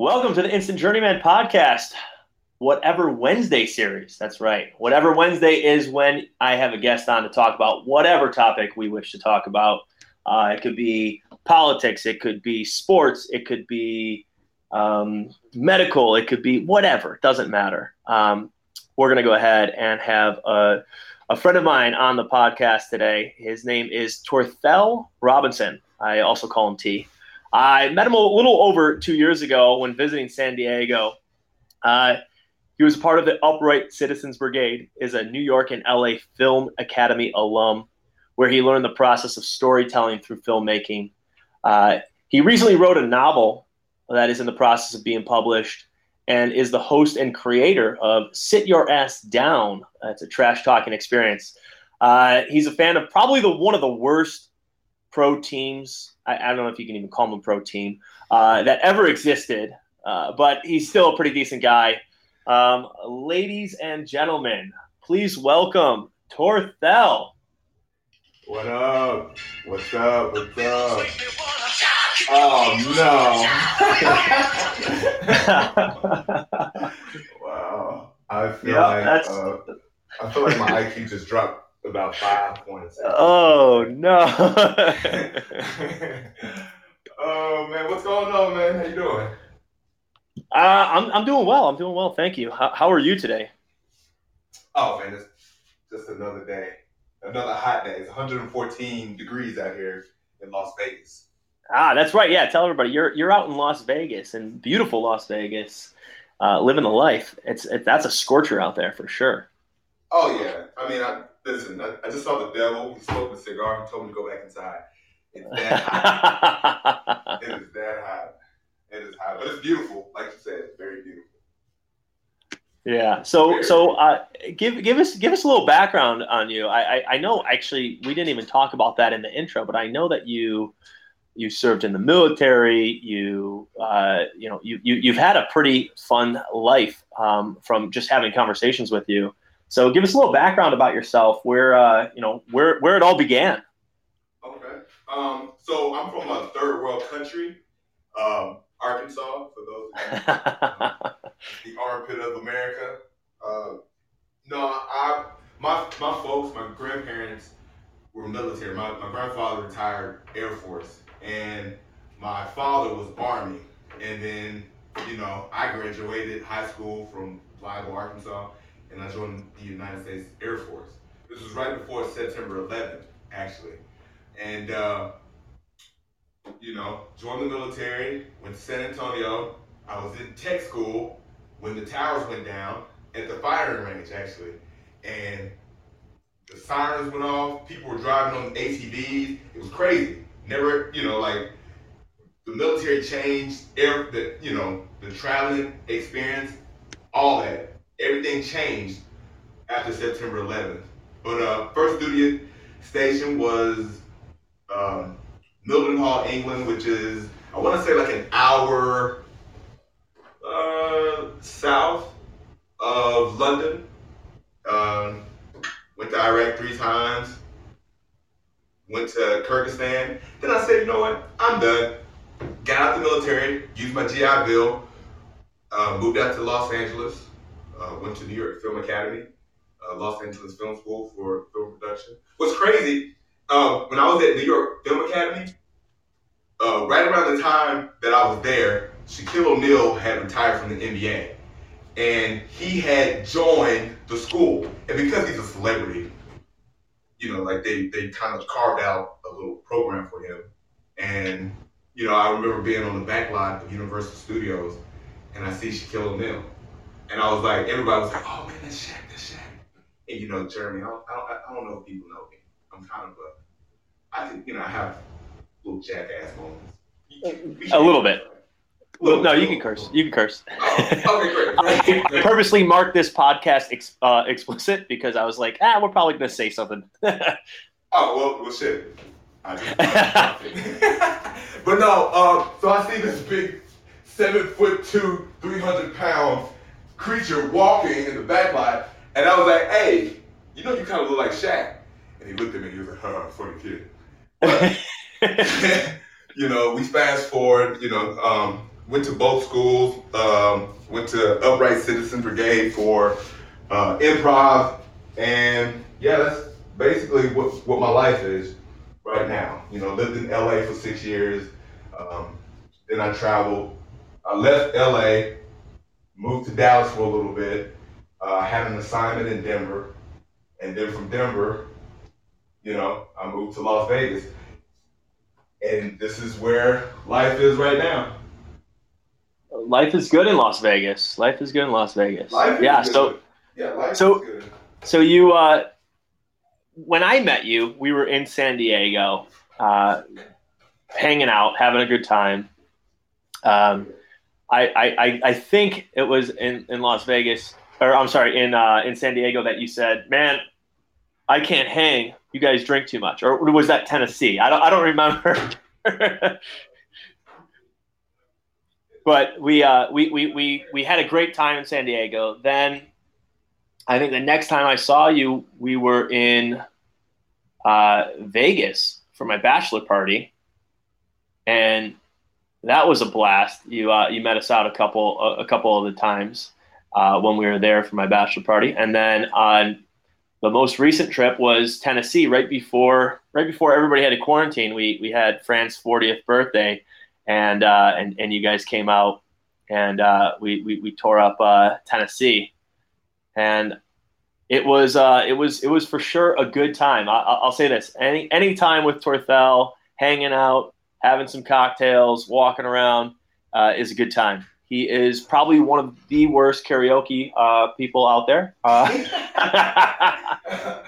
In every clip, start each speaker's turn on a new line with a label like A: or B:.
A: Welcome to the Instant Journeyman podcast. Whatever Wednesday series. That's right. Whatever Wednesday is when I have a guest on to talk about whatever topic we wish to talk about. Uh, it could be politics, it could be sports, it could be um, medical, it could be whatever. It doesn't matter. Um, we're going to go ahead and have a, a friend of mine on the podcast today. His name is Torthell Robinson. I also call him T. I met him a little over two years ago when visiting San Diego. Uh, he was part of the Upright Citizens Brigade, is a New York and LA Film Academy alum, where he learned the process of storytelling through filmmaking. Uh, he recently wrote a novel that is in the process of being published and is the host and creator of Sit Your Ass Down. It's a trash talking experience. Uh, he's a fan of probably the one of the worst pro teams. I, I, don't know if you can even call him a pro team uh, that ever existed, uh, but he's still a pretty decent guy. Um, ladies and gentlemen, please welcome Torthell.
B: What up? What's up? What's up? Oh no! wow, I feel yep, like uh, I feel like my IQ just dropped about five points.
A: Oh no!
B: oh man, what's going on, man? How you doing?
A: Uh, I'm I'm doing well. I'm doing well. Thank you. How, how are you today?
B: Oh man, it's just another day, another hot day. It's 114 degrees out here in Las Vegas.
A: Ah, that's right. Yeah, tell everybody you're you're out in Las Vegas and beautiful Las Vegas, uh, living the life. It's it, that's a scorcher out there for sure.
B: Oh yeah, I mean, I, listen, I, I just saw the devil. He smoked a cigar. He told me to go back inside. It's that hot. it is that hot. It is hot, but it's beautiful. Like you said, it's very beautiful.
A: Yeah. So very so uh, give give us give us a little background on you. I, I, I know actually we didn't even talk about that in the intro, but I know that you you served in the military. You uh, you know you, you you've had a pretty fun life um, from just having conversations with you. So give us a little background about yourself, where uh, you know where where it all began.
B: Okay. Um, so I'm from a third world country. Um, Arkansas, for those of you, the armpit of America. Uh, no, I my my folks, my grandparents were military. My my grandfather retired Air Force, and my father was Army. And then, you know, I graduated high school from Pliable, Arkansas, and I joined the United States Air Force. This was right before September 11th, actually. And uh, you know, joined the military, went to San Antonio. I was in tech school when the towers went down at the firing range, actually. And the sirens went off. People were driving on ATVs. It was crazy. Never, you know, like the military changed, air, the, you know, the traveling experience, all that. Everything changed after September 11th. But uh, first duty station was um, Mildenhall, England, which is I want to say like an hour uh, south of London. Um, went to Iraq three times. Went to Kyrgyzstan. Then I said, you know what? I'm done. Got out the military, used my GI Bill, uh, moved out to Los Angeles, uh, went to New York Film Academy, uh, Los Angeles Film School for film production. What's crazy, uh, when I was at New York Film Academy, uh, right around the time that I was there, Shaquille O'Neal had retired from the NBA. And he had joined the school. And because he's a celebrity, you know, like they, they kind of carved out a little program for him. And, you know, I remember being on the back lot of Universal Studios and I see Shaquille O'Neal. And I was like, everybody was like, oh man, that's Shaq, that's Shaq. And you know, Jeremy, I don't, I don't, I don't know if people know me. I'm kind of a, I think, you know, I have little jackass moments.
A: A little bit. Well, no, you can curse. You can curse. Oh, okay, great. I purposely marked this podcast ex- uh, explicit because I was like, ah, we're probably going to say something.
B: oh well, well, shit. but no, um, so I see this big seven foot two, three hundred pound creature walking in the back lot, and I was like, hey, you know, you kind of look like Shaq. And he looked at me. And he was like, huh, funny kid. But, you know, we fast forward. You know, um, went to both schools. Um, went to Upright Citizen Brigade for uh, improv, and yeah, that's basically what what my life is right now. You know, lived in LA for six years. Um, then I traveled. I left LA, moved to Dallas for a little bit. Uh, had an assignment in Denver, and then from Denver, you know, I moved to Las Vegas. And this is where life is right now.
A: Life is good in Las Vegas. Life is good in Las Vegas.
B: Life
A: yeah.
B: is
A: So
B: yeah, life
A: so-
B: is good.
A: so you uh, when I met you, we were in San Diego, uh, hanging out, having a good time. Um, I, I, I- think it was in, in Las Vegas, or I'm sorry, in uh, in San Diego that you said, "Man, I can't hang. You guys drink too much." Or was that Tennessee? I don't I don't remember. but we, uh, we we we we had a great time in San Diego. Then I think the next time I saw you, we were in uh, Vegas for my bachelor party, and that was a blast. You uh, you met us out a couple a, couple of the times uh, when we were there for my bachelor party, and then on the most recent trip was Tennessee, right before right before everybody had to quarantine. We we had Fran's 40th birthday, and uh, and and you guys came out, and uh, we, we we tore up uh, Tennessee and it was uh, it was it was for sure a good time. I, I'll say this: any any time with Torthell, hanging out, having some cocktails, walking around, uh, is a good time. He is probably one of the worst karaoke uh, people out there. Uh,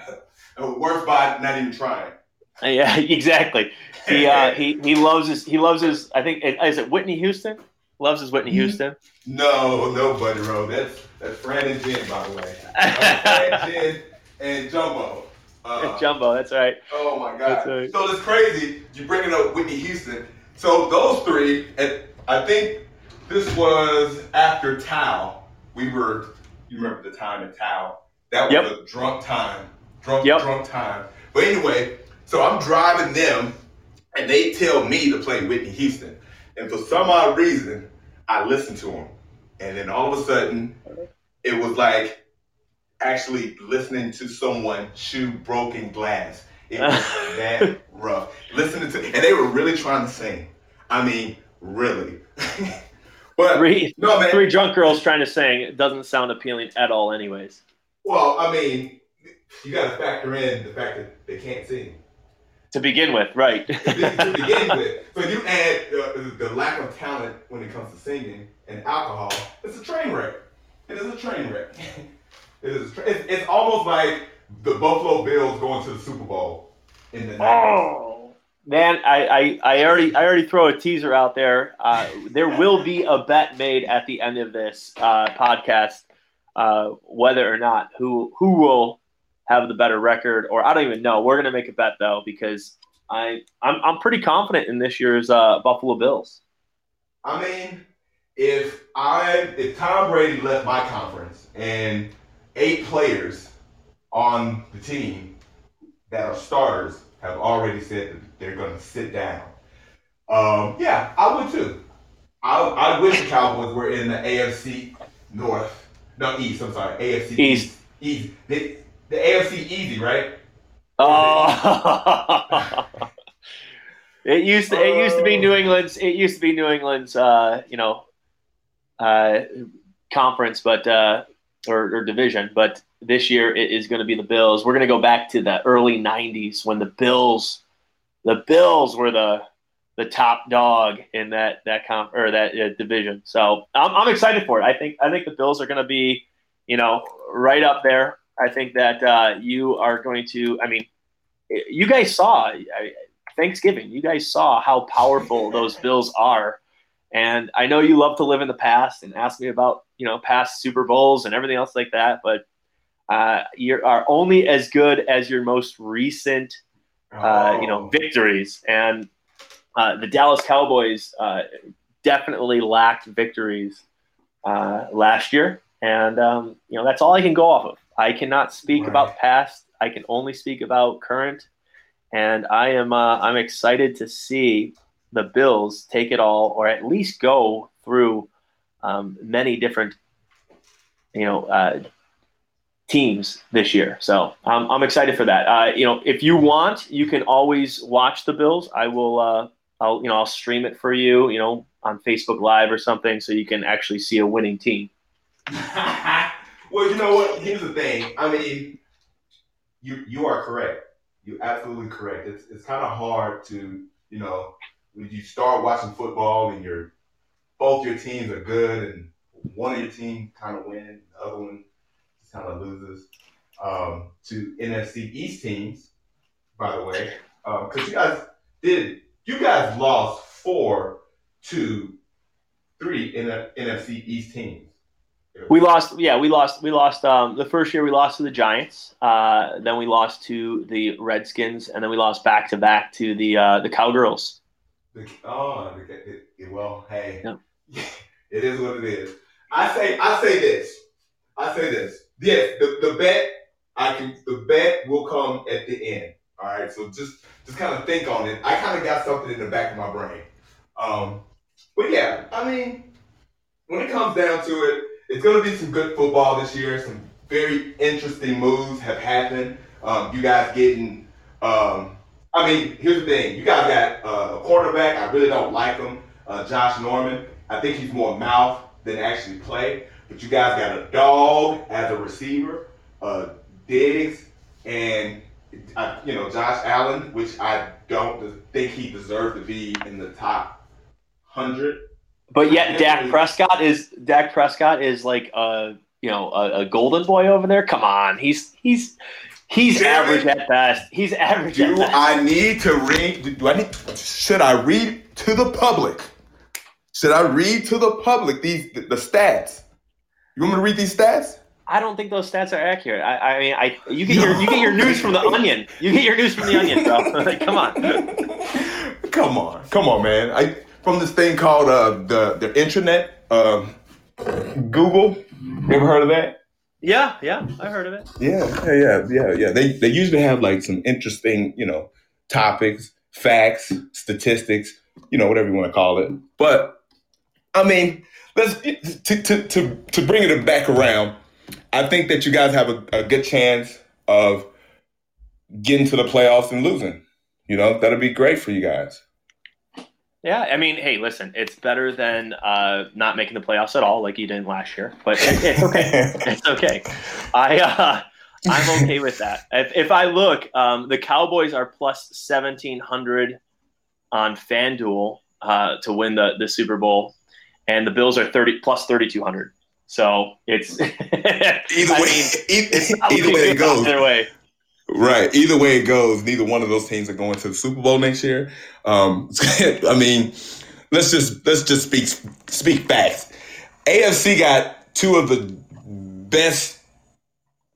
B: Worse by not even trying.
A: yeah, exactly. He uh, he he loves his he loves his. I think is it Whitney Houston? Loves his Whitney Houston.
B: No, no, buddy, bro. That's that's Fran and Jen, by the way. Fran, Jen, and Jumbo. Uh,
A: Jumbo, that's right.
B: Oh my God!
A: right.
B: So it's crazy. You bringing up Whitney Houston. So those three, and I think this was after Tao. We were. You remember the time at Tao? That was
A: Yep.
B: a drunk time. Drunk,
A: Yep.
B: drunk time. But anyway, so I'm driving them, and they tell me to play Whitney Houston, and for some odd reason, I listen to them, and then all of a sudden, it was like actually listening to someone chew broken glass. It was that rough. Listening to, and they were really trying to sing. I mean, really. but
A: Three
B: no, man.
A: three drunk girls trying to sing it doesn't sound appealing at all, anyways.
B: Well, I mean, you got to factor in the fact that they can't sing
A: To begin with, right?
B: to to begin with. So you add uh, the lack of talent when it comes to singing and alcohol. It's a train wreck. It is a train wreck. It is. Tra- it's, it's almost like the Buffalo Bills going to the Super Bowl in the 90s.
A: Oh man, I, I, I already I already throw a teaser out there. Uh, there will be a bet made at the end of this uh, podcast, uh, whether or not who who will have the better record, or I don't even know. We're gonna make a bet though because I I'm, I'm pretty confident in this year's uh, Buffalo Bills.
B: I mean, if I if Tom Brady left my conference and eight players on the team that are starters have already said that they're going to sit down, um, yeah, I would too. I, I wish the Cowboys were in the AFC North, no East. I'm sorry, AFC
A: East.
B: East. The, the AFC easy, right?
A: Oh. it used to it used to be New England's it used to be New England's uh, you know uh, conference, but uh, or, or division. But this year it is going to be the Bills. We're going to go back to the early '90s when the Bills, the Bills were the the top dog in that that comp or that uh, division. So I'm, I'm excited for it. I think I think the Bills are going to be you know right up there. I think that uh, you are going to. I mean, you guys saw I, Thanksgiving. You guys saw how powerful those Bills are, and I know you love to live in the past and ask me about you know past Super Bowls and everything else like that. But uh, you are only as good as your most recent uh, you know
B: Oh.
A: victories, and uh, the Dallas Cowboys uh, definitely lacked victories uh, last year, and um, you know that's all I can go off of. I cannot speak
B: Right.
A: about past. I can only speak about current, and I am uh, I'm excited to see the Bills take it all, or at least go through um, many different, you know, uh, teams this year. So um, I'm excited for that. Uh, you know, if you want, you can always watch the Bills. I will. Uh, I'll you know I'll stream it for you. You know, on Facebook Live or something, so you can actually see a winning team.
B: well, you know what? Here's the thing. I mean, you you are correct. You're absolutely correct. It's it's kind of hard to you know when you start watching football and you're both your teams are good and one of your team kind of wins, the other one just kind of loses. Um, to NFC East teams, by the way, because um, you guys did you guys lost four to three in the NFC East teams.
A: We lost, yeah, we lost. We lost um, the first year. We lost to the Giants. Uh, then we lost to the Redskins, and then we lost back to back to the uh, the Cowgirls.
B: The, oh, the, it, well, hey, it is what it is. I say, I say this. I say this. Yes, the, the bet I can. The bet will come at the end. All right, so just just kind of think on it. I kind of got something in the back of my brain. Um, but yeah, I mean, when it comes down to it, it's going to be some good football this year. Some very interesting moves have happened. Um, you guys getting, um, I mean, here's the thing. You guys got uh, a quarterback. I really don't like him, uh, Josh Norman. I think he's more mouth than actually play. But you guys got a dog as a receiver, uh, Diggs, and uh, you know Josh Allen, which I don't think he deserved to be in the top hundred
A: but yet, Dak Prescott is Dak Prescott is like a you know a, a golden boy over there. Come on, he's he's he's average at best. He's average.
B: Do I need to read? Do I need? Should I read to the public? Should I read to the public these the, the stats? You want me to read these stats?
A: I don't think those stats are accurate. I, I mean, I you get your you get your news from the Onion. You get your news from the Onion, bro. like, come on,
B: come on, come on, man. I from this thing called uh, the the intranet, uh, Google. You ever heard of that?
A: Yeah, yeah, I heard of it.
B: Yeah, yeah, yeah, yeah. They they usually have like some interesting, you know, topics, facts, statistics, you know, whatever you want to call it. But I mean, let's to to to, to bring it back around. I think that you guys have a, a good chance of getting to the playoffs and losing. You know, that'll be great for you guys.
A: Yeah, I mean, hey, listen, it's better than uh, not making the playoffs at all, like you didn't last year. But it, it's okay. it's okay. I uh, I'm okay with that. If, if I look, um, the Cowboys are plus seventeen hundred on FanDuel uh, to win the the Super Bowl, and the Bills are thirty plus thirty two hundred. So it's
B: either way. Mean, either, either way it goes.
A: Either way.
B: Right. Either way it goes, neither one of those teams are going to the Super Bowl next year. Um, I mean, let's just let's just speak speak facts. AFC got two of the best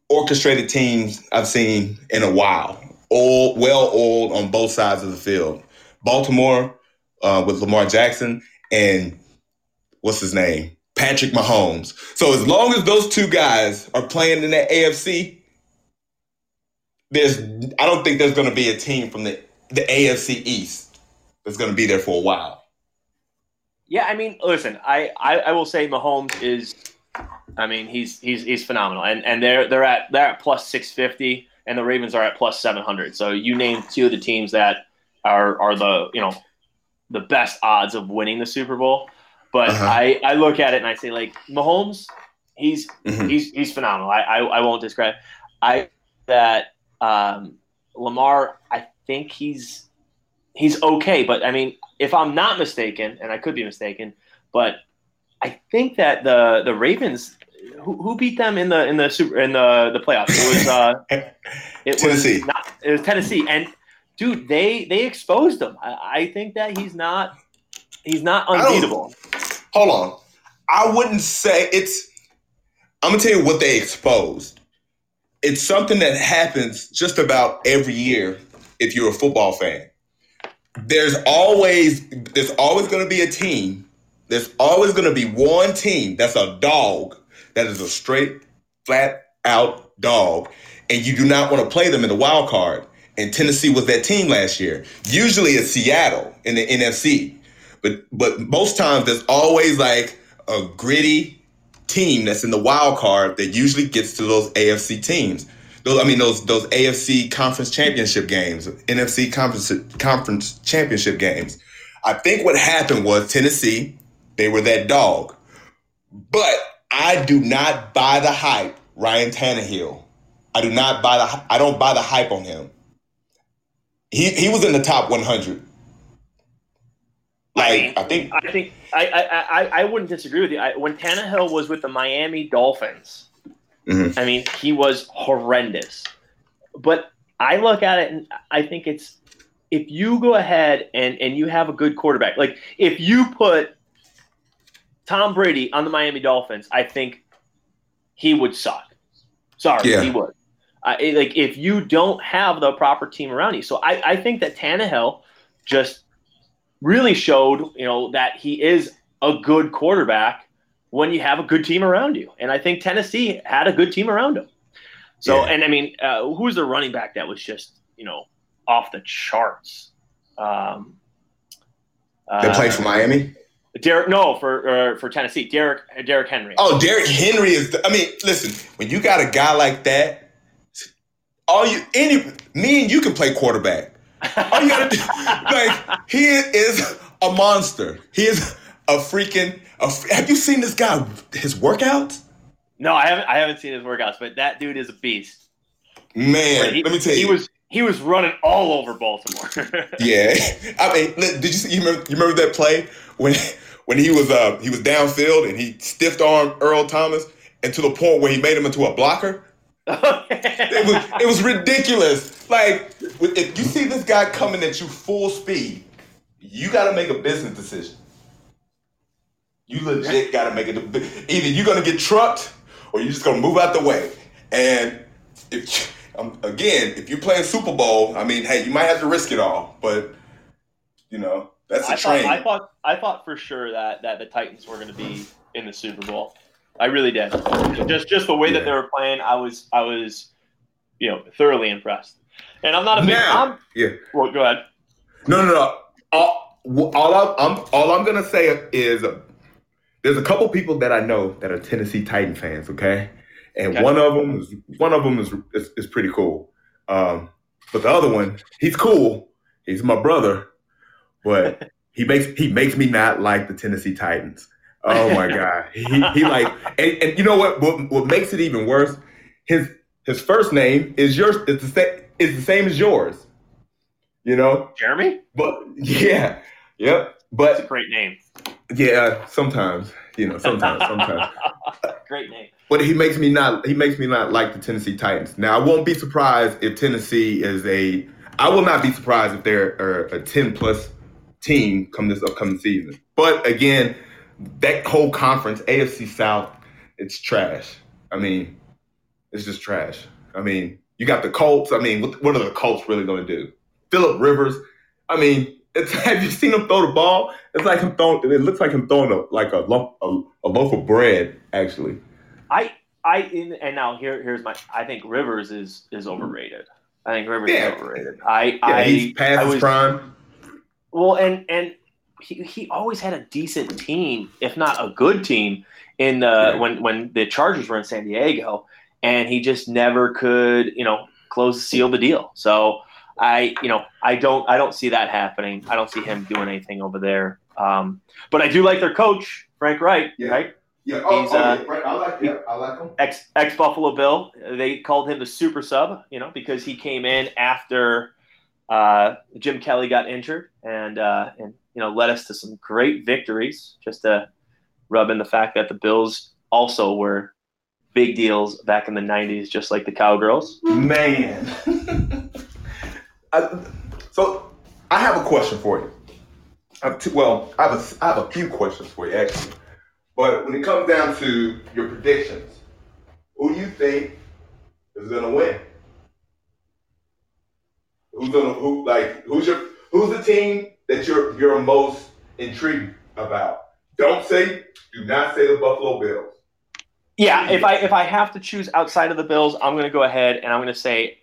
B: orchestrated teams I've seen in a while. All well oiled on both sides of the field. Baltimore uh, with Lamar Jackson and what's his name, Patrick Mahomes. So as long as those two guys are playing in that AFC, there's I don't think there's going to be a team from the the AFC East that's going to be there for a while.
A: Yeah, I mean, listen, I, I, I will say Mahomes is, I mean, he's he's he's phenomenal, and and they're they're at they're at plus six fifty, and the Ravens are at plus seven hundred. So you name two of the teams that are are the you know the best odds of winning the Super Bowl. But uh-huh. I, I look at it and I say like Mahomes, he's mm-hmm. he's he's phenomenal. I, I I won't describe. I that um, Lamar, I think he's he's okay, but I mean, if I'm not mistaken, and I could be mistaken, but I think that the the Ravens who, who beat them in the in the super in the the playoffs. It was uh,
B: it Tennessee.
A: Was not, it was Tennessee, and dude, they they exposed him. I, I think that he's not he's not unbeatable.
B: Hold on, I wouldn't say it's. I'm gonna tell you what they exposed it's something that happens just about every year if you're a football fan. There's always there's always going to be a team. There's always going to be one team that's a dog that is a straight flat out dog and you do not want to play them in the wild card. And Tennessee was that team last year. Usually it's Seattle in the NFC. but but most times there's always like a gritty team that's in the wild card that usually gets to those AFC teams. Those, I mean, those those AFC conference championship games, NFC conference conference championship games. I think what happened was Tennessee, they were that dog. But I do not buy the hype, Ryan Tannehill. I do not buy the I don't buy the hype on him. He he was in the top 100.
A: Like I, mean, I think I think I, I, I, I wouldn't disagree with you. I, when Tannehill was with the Miami Dolphins, mm-hmm. I mean he was horrendous. But I look at it and I think it's if you go ahead and and you have a good quarterback, like if you put Tom Brady on the Miami Dolphins, I think he would suck. Sorry, yeah. he would. Uh, like if you don't have the proper team around you, so I, I think that Tannehill just really showed, you know, that he is a good quarterback when you have a good team around you. And I think Tennessee had a good team around him. So, yeah. and I mean, uh, who's the running back that was just, you know, off the charts? Um,
B: they uh, played for Miami.
A: Derek, no, for uh, for Tennessee, Derek Derek Henry.
B: Oh, Derek Henry is. The, I mean, listen, when you got a guy like that, all you any me and you can play quarterback. All you gotta do, like he is a monster. He is a freaking. A, have you seen this guy? His workouts?
A: No, I haven't. I haven't seen his workouts, but that dude is a beast.
B: Man, he, let me tell you,
A: he was he was running all over Baltimore.
B: yeah, I mean, did you see? You remember, you remember that play when when he was uh he was downfield and he stiffed arm Earl Thomas, and to the point where he made him into a blocker it was it was ridiculous. Like if you see this guy coming at you full speed, you got to make a business decision. You legit got to make it. Either you're gonna get trucked or you're just gonna move out the way. And if um, again, if you're playing Super Bowl, I mean, hey, you might have to risk it all, but you know that's a I train.
A: Thought, I thought I thought for sure that that the Titans were going to be in the Super Bowl. I really did. Just just the way yeah. that they were playing, I was I was, you know, thoroughly impressed. And I'm not a big. Now, I'm, yeah. Well, go ahead.
B: No, no, no. All, all I'm, I'm all I'm gonna say is uh, there's a couple people that I know that are Tennessee Titan fans. Okay, and okay. one of them is one of them is is, is pretty cool. Um, but the other one, he's cool. He's my brother, but he makes he makes me not like the Tennessee Titans. Oh my god, he, he like, and, and, you know what, what? What makes it even worse? His his first name is yours. It's the same. It's the same as yours. You know,
A: Jeremy.
B: But yeah, yep. But
A: it's a great name.
B: Yeah, sometimes you know, sometimes, sometimes.
A: great name.
B: But he makes me not. He makes me not like the Tennessee Titans. Now, I won't be surprised if Tennessee is a. I will not be surprised if they're a ten plus team come this upcoming season. But again, that whole conference, AFC South, it's trash. I mean, it's just trash. I mean, you got the Colts. I mean, what, what are the Colts really going to do? Philip Rivers. I mean, it's, have you seen him throw the ball? It's like him throwing. It looks like him throwing a like a lump a, a loaf of bread. Actually,
A: I I and now here here's my. I think Rivers is is overrated. I think Rivers yeah. is overrated. I yeah, I
B: he's past I was, prime.
A: Well, and and he, he always had a decent team, if not a good team, in the yeah. when when the Chargers were in San Diego, and he just never could, you know, close seal the deal. So I, you know, I don't I don't see that happening. I don't see him doing anything over there. Um, but I do like their coach, Frank Reich.
B: yeah.
A: right?
B: Yeah, oh, He's, oh, uh, right. I like yeah, I like him.
A: Ex ex Buffalo Bill. They called him the super sub, you know, because he came in after uh, Jim Kelly got injured, and uh, and you know led us to some great victories. Just to rub in the fact that the Bills also were big deals back in the '90s, just like the Cowgirls.
B: Man, I, so I have a question for you. I two, well, I have a, I have a few questions for you actually. But when it comes down to your predictions, who do you think is going to win? Who's gonna who like who's your who's the team that you're you're most intrigued about? Don't say do not say the Buffalo Bills.
A: Yeah, if I if I have to choose outside of the Bills, I'm going to go ahead and I'm going to say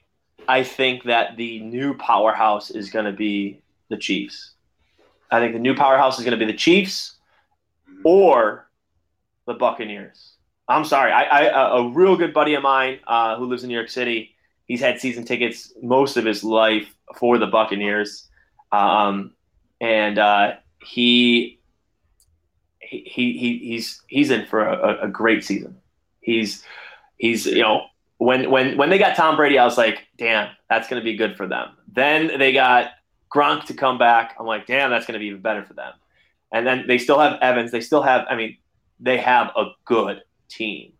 A: I think that the new powerhouse is going to be the Chiefs. I think the new powerhouse is going to be the Chiefs or the Buccaneers. I'm sorry. I, I a a real good buddy of mine uh, who lives in New York City. He's had season tickets most of his life for the Buccaneers, um, and uh, he, he he he's he's in for a, a great season. He's he's you know when when when they got Tom Brady, I was like, damn, that's going to be good for them. Then they got Gronk to come back. I'm like, damn, that's going to be even better for them. And then they still have Evans. They still have. I mean, they have a good team.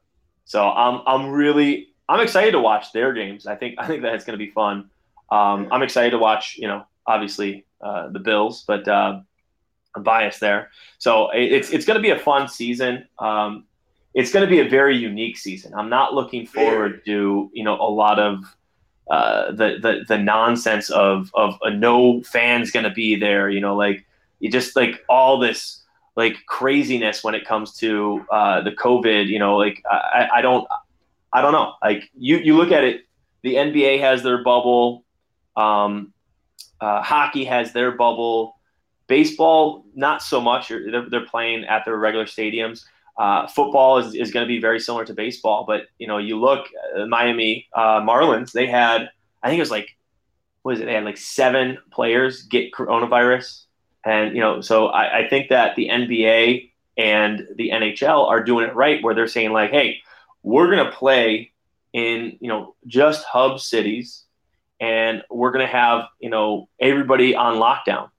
A: So I'm I'm really I'm excited to watch their games. I think I think that it's going to be fun. Um, I'm excited to watch. You know, obviously uh, the Bills, but uh, I'm biased there. So it's it's going to be a fun season. Um, it's going to be a very unique season. I'm not looking forward to you know a lot of uh, the, the the nonsense of of a no fans going to be there. You know, like you just like all this like craziness when it comes to uh, the COVID. You know, like I, I don't I don't know. Like you you look at it, the NBA has their bubble, um, uh, hockey has their bubble, baseball not so much. They're, they're playing at their regular stadiums. Uh, football is, is going to be very similar to baseball, but you know, you look uh, Miami uh, Marlins. They had, I think it was like, what is it? They had like seven players get coronavirus, and you know, so I, I think that the NBA and the NHL are doing it right, where they're saying like, hey, we're going to play in you know just hub cities, and we're going to have you know everybody on lockdown.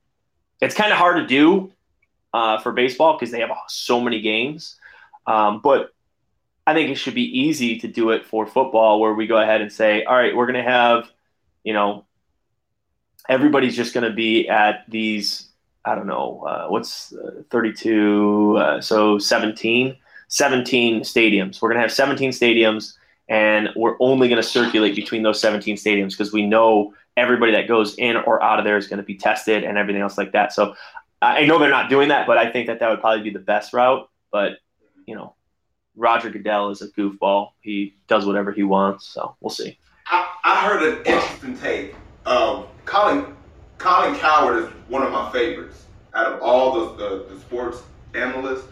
A: It's kind of hard to do uh, for baseball because they have so many games. Um, but I think it should be easy to do it for football, where we go ahead and say, all right, we're going to have, you know, everybody's just going to be at these, I don't know, uh, what's uh, 32, uh, so 17, 17 stadiums. We're going to have 17 stadiums, and we're only going to circulate between those 17 stadiums because we know everybody that goes in or out of there is going to be tested and everything else like that. So I know they're not doing that, but I think that that would probably be the best route. But you know, Roger Goodell is a goofball. He does whatever he wants, so we'll see.
B: I, I heard an interesting take. Um, Colin Colin Cowherd is one of my favorites out of all the, the, the sports analysts.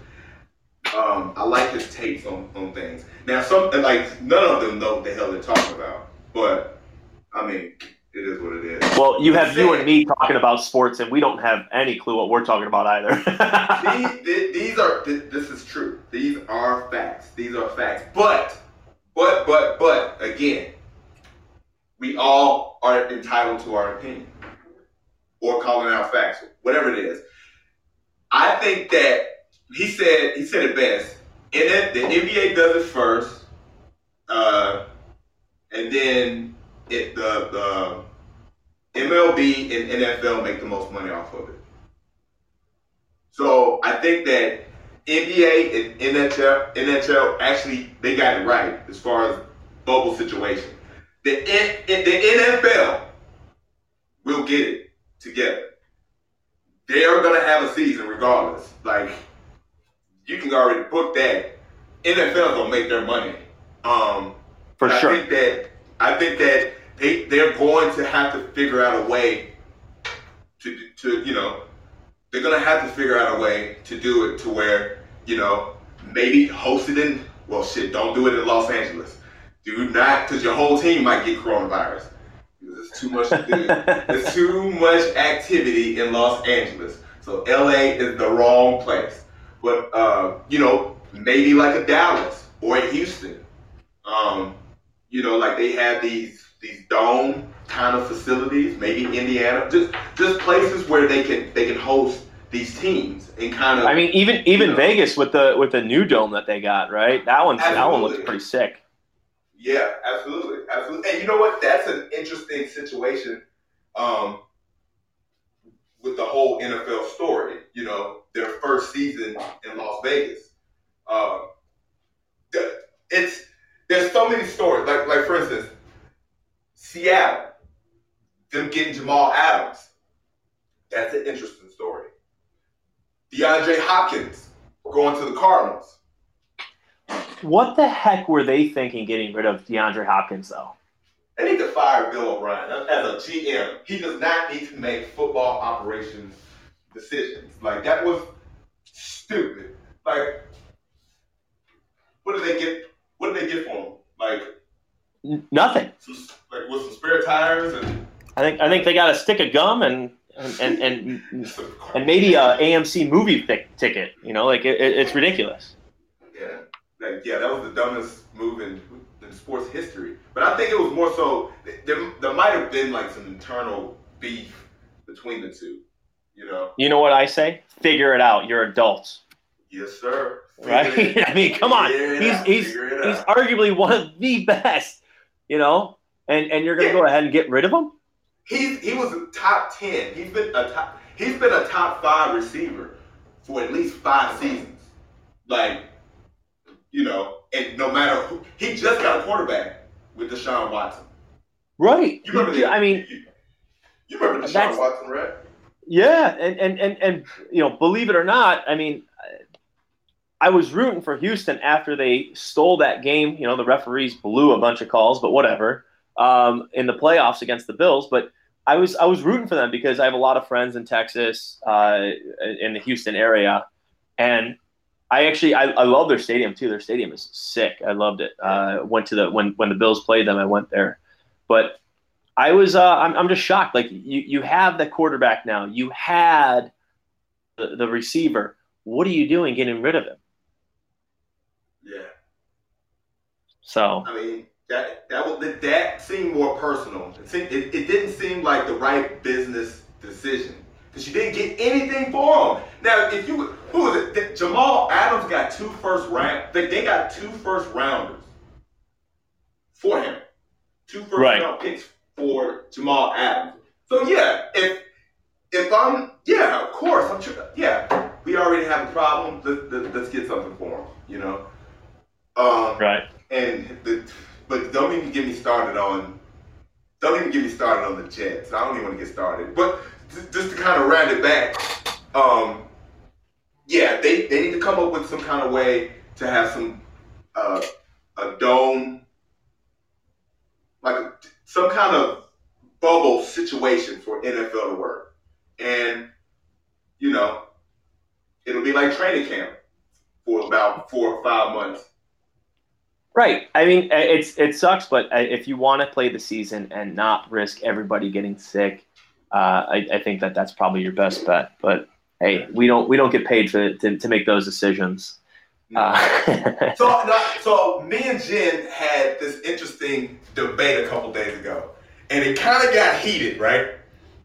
B: I like his takes on, on things. Now, some like none of them know what the hell they're talking about, but I mean, it is what it is.
A: Well, you have you and me talking about sports, and we don't have any clue what we're talking about either.
B: these, these are this is true. These are facts. These are facts. But but but but again, we all are entitled to our opinion or calling out facts, whatever it is. I think that he said he said it best. In it, the NBA does it first, uh, and then it the the MLB and NFL make the most money off of it. So I think that NBA and NHL, NHL actually they got it right as far as bubble situation. The the NFL will get it together. They are gonna have a season regardless. Like you can already book that. NFL gonna make their money. Um,
A: For
B: I
A: sure.
B: think that I think that they they're going to have to figure out a way to to you know they're gonna have to figure out a way to do it to where you know maybe host it in well shit don't do it in Los Angeles. Do not because your whole team might get coronavirus. Because It's too much to do. There's too much activity in Los Angeles. So LA is the wrong place. But uh, you know, maybe like a Dallas or a Houston. Um, you know, like they have these these dome kind of facilities, maybe Indiana, just just places where they can they can host these teams and kind of
A: I mean, even even
B: You know.
A: Vegas with the with the new dome that they got, right? That one that one looks pretty sick.
B: Yeah, absolutely, absolutely. And you know what? That's an interesting situation um, with the whole NFL story. You know, their first season in Las Vegas. Um, it's there's so many stories. Like like for instance, Seattle, them getting Jamal Adams. That's an interesting story. DeAndre Hopkins going to the Cardinals.
A: What the heck were they thinking getting rid of DeAndre Hopkins though?
B: They need to fire Bill O'Brien as a GM. He does not need to make football operations decisions. Like that was stupid. Like, what did they get? What did they get for him? Like
A: nothing.
B: Some, like with some spare tires and.
A: I think I think they got a stick of gum and and and and, and maybe a AMC movie ticket. You know, like it, it, it's ridiculous.
B: Yeah, like yeah, that was the dumbest move in, in sports history. But I think it was more so there, there might have been like some internal beef between the two. You know.
A: You know what I say? Figure it out. You're adults.
B: Yes, sir.
A: Figure right? I mean, come on. He's out. he's he's arguably one of the best. You know, and and you're gonna yeah. go ahead and get rid of him?
B: He's he was a top ten. He's been a top. He's been a top five receiver for at least five seasons. Like, you know, and no matter who, he just got a quarterback with Deshaun Watson.
A: Right.
B: You remember?
A: I mean,
B: you, you remember Deshaun Watson, right?
A: Yeah, and, and and and you know, believe it or not, I mean, I was rooting for Houston after they stole that game. You know, the referees blew a bunch of calls, but whatever. Um, in the playoffs against the Bills, but I was I was rooting for them because I have a lot of friends in Texas, uh, in the Houston area, and I actually I, I love their stadium too. Their stadium is sick. I loved it. Uh, went to the when when the Bills played them, I went there, but I was uh, I'm I'm just shocked. Like you you have the quarterback now. You had the, the receiver. What are you doing getting rid of him?
B: Yeah.
A: So
B: I mean that that that seemed more personal. It, seemed, it, it didn't seem like the right business decision because you didn't get anything for him. Now, if you who was it? Jamal Adams got two first round. They, they got two first rounders for him. Two first right. round picks for Jamal Adams. So yeah, if if I'm yeah, of course I'm sure. Yeah, we already have a problem. Let, us get something for him. You know.
A: Um, right.
B: And the but don't even get me started on. Don't even get me started on the Jets. I don't even want to get started. But just to kind of round it back, um, yeah, they, they need to come up with some kind of way to have some uh, a dome, like some kind of bubble situation for NFL to work, and you know, it'll be like training camp for about four or five months
A: Right. I mean, it's it sucks, but if you want to play the season and not risk everybody getting sick, uh, I, I, think that that's probably your best bet. But hey, we don't we don't get paid to to, to make those decisions.
B: Uh, so, so me and Jen had this interesting debate a couple days ago, and it kind of got heated, right?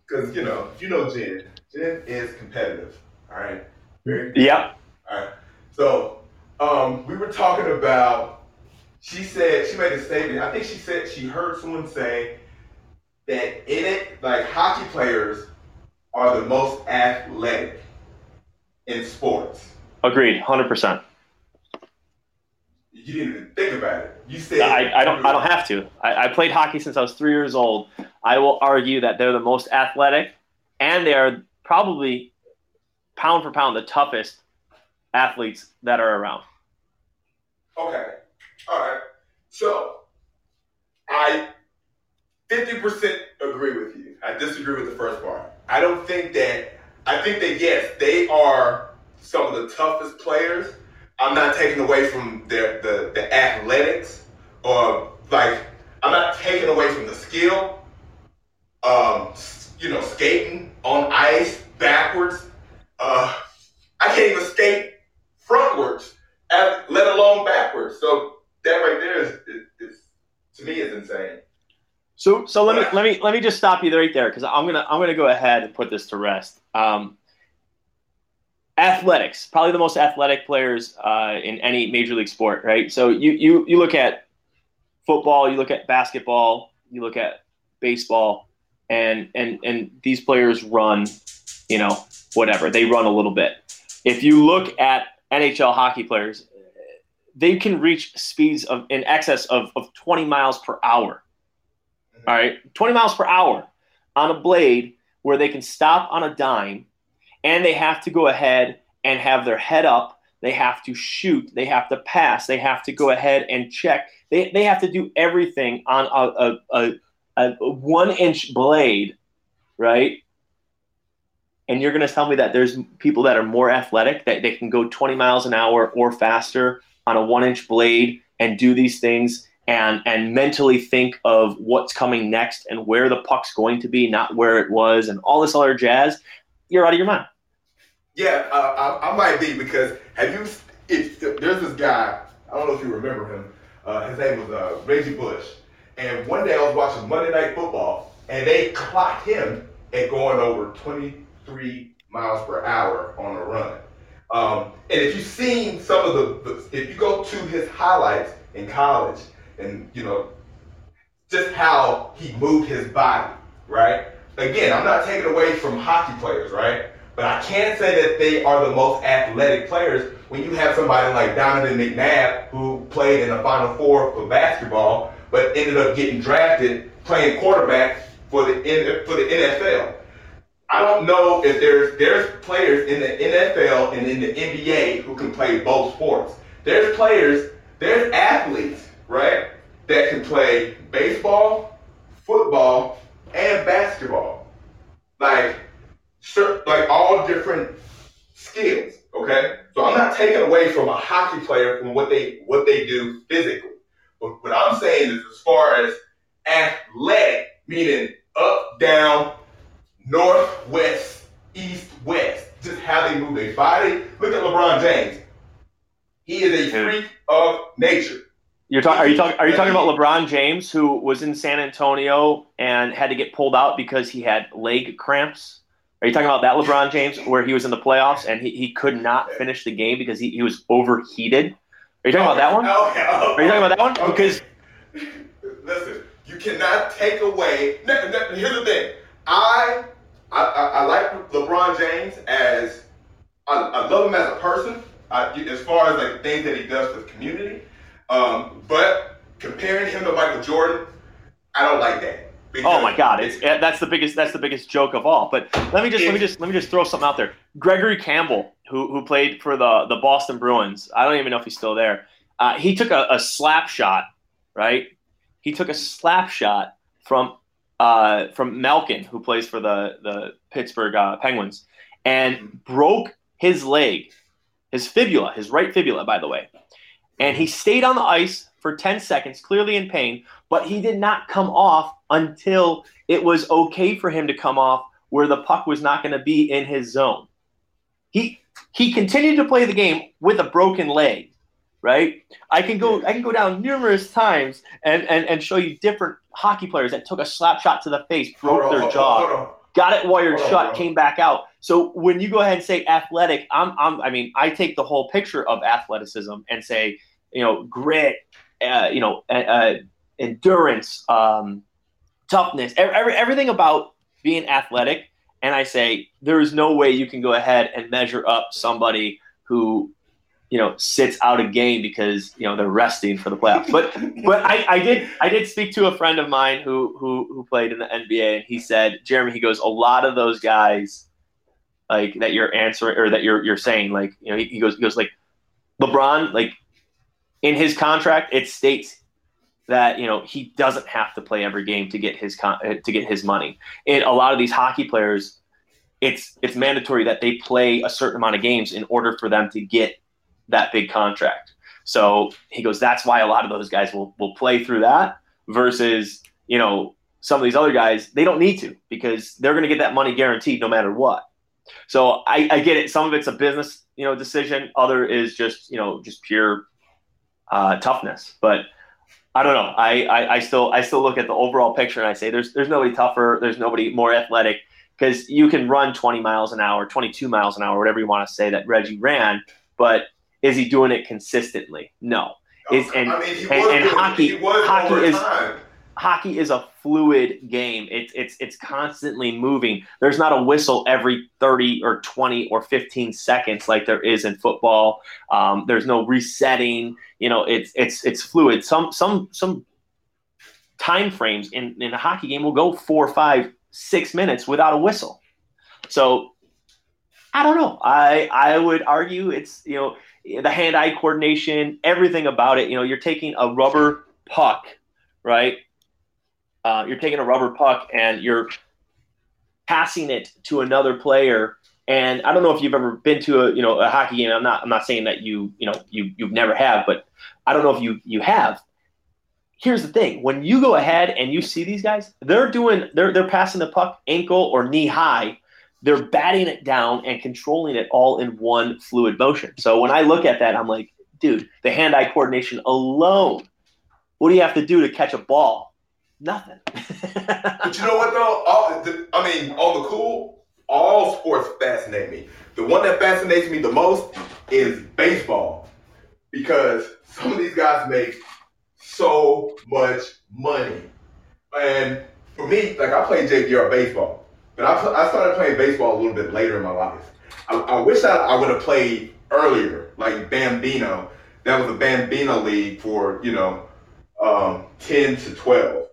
B: Because you know, you know Jen, Jen is competitive. All right.
A: Very yep.
B: All right. So um, we were talking about she said she made a statement. I think she said she heard someone say that in it, like hockey players are the most athletic in sports.
A: Agreed, hundred percent.
B: You didn't even think about it. You said
A: I, I don't. I don't have to. I, I played hockey since I was three years old. I will argue that they're the most athletic, and they are probably pound for pound the toughest athletes that are around.
B: Okay. All right. So I 50% agree with you. I disagree with the first part. I don't think that, I think that yes, they are some of the toughest players. I'm not taking away from their the, the athletics or like I'm not taking away from the skill. Um, you know, skating on ice backwards. Uh, I can't even skate frontwards, let alone backwards. So that right there is, is, is to me is insane.
A: So so let me let me let me just stop you right there because I'm gonna I'm gonna go ahead and put this to rest. Um, athletics, probably the most athletic players uh, in any major league sport, right? So you you you look at football, you look at basketball, you look at baseball, and and and these players run, you know, whatever they run a little bit. If you look at NHL hockey players, they can reach speeds of in excess of, of 20 miles per hour. All right, 20 miles per hour on a blade where they can stop on a dime and they have to go ahead and have their head up. They have to shoot. They have to pass. They have to go ahead and check. They, they have to do everything on a, a, a, a one inch blade, right? and you're going to tell me that there's people that are more athletic that they can go 20 miles an hour or faster on a one inch blade and do these things and and mentally think of what's coming next and where the puck's going to be, not where it was, and all this other jazz, you're out of your mind.
B: Yeah, uh, I, I, might be because have you? If, there's this guy. I don't know if you remember him. Uh, his name was uh, Reggie Bush. And one day I was watching Monday Night Football, and they clocked him at going over 23 miles per hour on a run. Um, and if you've seen some of the, the, if you go to his highlights in college, and you know, just how he moved his body, right? Again, I'm not taking away from hockey players, right? But I can't say that they are the most athletic players when you have somebody like Donovan McNabb who played in the Final Four for basketball, but ended up getting drafted playing quarterback for the for the NFL. I don't know if there's there's players in the NFL and in the NBA who can play both sports. There's players, there's athletes, right, that can play baseball, football, and basketball. Like like all different skills. Okay, so I'm not taking away from a hockey player from what they what they do physically. But what I'm saying is, as far as athletic, meaning up, down, north, west, east, west, just how they move their body. Look at LeBron James. He is a freak of nature.
A: You're talking. Are you talking? Are you talking about LeBron James, who was in San Antonio and had to get pulled out because he had leg cramps? Are you talking about that LeBron James where he was in the playoffs and he, he could not finish the game because he, he was overheated? Are you talking about that one?
B: Okay,
A: Are you talking about that one? Because
B: listen, you cannot take away. Here's the thing. I I, I, I like LeBron James as I, I, love him as a person. as far as like the things that he does for the community, um, but comparing him to Michael Jordan, I don't like that.
A: Oh my God! It's that's the biggest that's the biggest joke of all. But let me just let me just let me just throw something out there. Gregory Campbell, who who played for the the Boston Bruins, I don't even know if he's still there. Uh, he took a, a, slap shot, right? He took a slap shot from uh, from Malkin, who plays for the the Pittsburgh uh, Penguins, and broke his leg, his fibula, his right fibula, by the way. And he stayed on the ice for 10 seconds, clearly in pain, but he did not come off until it was okay for him to come off where the puck was not going to be in his zone. He he continued to play the game with a broken leg, right? I can go I can go down numerous times and and, and show you different hockey players that took a slap shot to the face, broke their
B: on,
A: jaw, got it wired shut,
B: on,
A: came back out. So when you go ahead and say athletic, I'm I'm I mean I take the whole picture of athleticism and say you know grit, uh, you know uh, uh endurance, um, toughness, every, everything about being athletic. And I say there is no way you can go ahead and measure up somebody who, you know, sits out a game because you know they're resting for the playoffs. But but I, I did I did speak to a friend of mine who who who played in the NBA, and he said, Jeremy, he goes, a lot of those guys, like that you're answering or that you're you're saying, like you know, he, he goes he goes like LeBron, like in his contract, it states that you know he doesn't have to play every game to get his con- uh, to get his money. And a lot of these hockey players, it's it's mandatory that they play a certain amount of games in order for them to get that big contract. So he goes, that's why a lot of those guys will will play through that versus you know some of these other guys they don't need to because they're going to get that money guaranteed no matter what. So I, I get it. Some of it's a business you know decision. Other is just you know just pure uh, toughness, but I don't know. I, I, I still I still look at the overall picture and I say there's there's nobody tougher, there's nobody more athletic because you can run 20 miles an hour, 22 miles an hour, whatever you want to say that Reggie ran, but is he doing it consistently? No. Is and,
B: I mean,
A: and, and hockey hockey is
B: time
A: hockey is a fluid game. It's it's it's constantly moving. There's not a whistle every 30 or 20 or 15 seconds like there is in football. Um, there's no resetting. You know, it's it's it's fluid. Some some some time frames in, in a hockey game will go four, five, six minutes without a whistle. So I don't know. I I would argue it's you know the hand-eye coordination, everything about it. You know, you're taking a rubber puck, right? Uh, you're taking a rubber puck and you're passing it to another player. And I don't know if you've ever been to a you know a hockey game. I'm not I'm not saying that you you know you you've never have, but I don't know if you you have. Here's the thing: when you go ahead and you see these guys, they're doing they're they're passing the puck ankle or knee high. They're batting it down and controlling it all in one fluid motion. So when I look at that, I'm like, dude, the hand-eye coordination alone. What do you have to do to catch a ball? Nothing.
B: but you know what though? All, the, I mean, on the cool, all sports fascinate me. The one that fascinates me the most is baseball because some of these guys make so much money. And for me, like I played JVR baseball, but I, I started playing baseball a little bit later in my life. I, I wish I, I would have played earlier, like Bambino. That was a Bambino league for, you know, um, 10 to 12.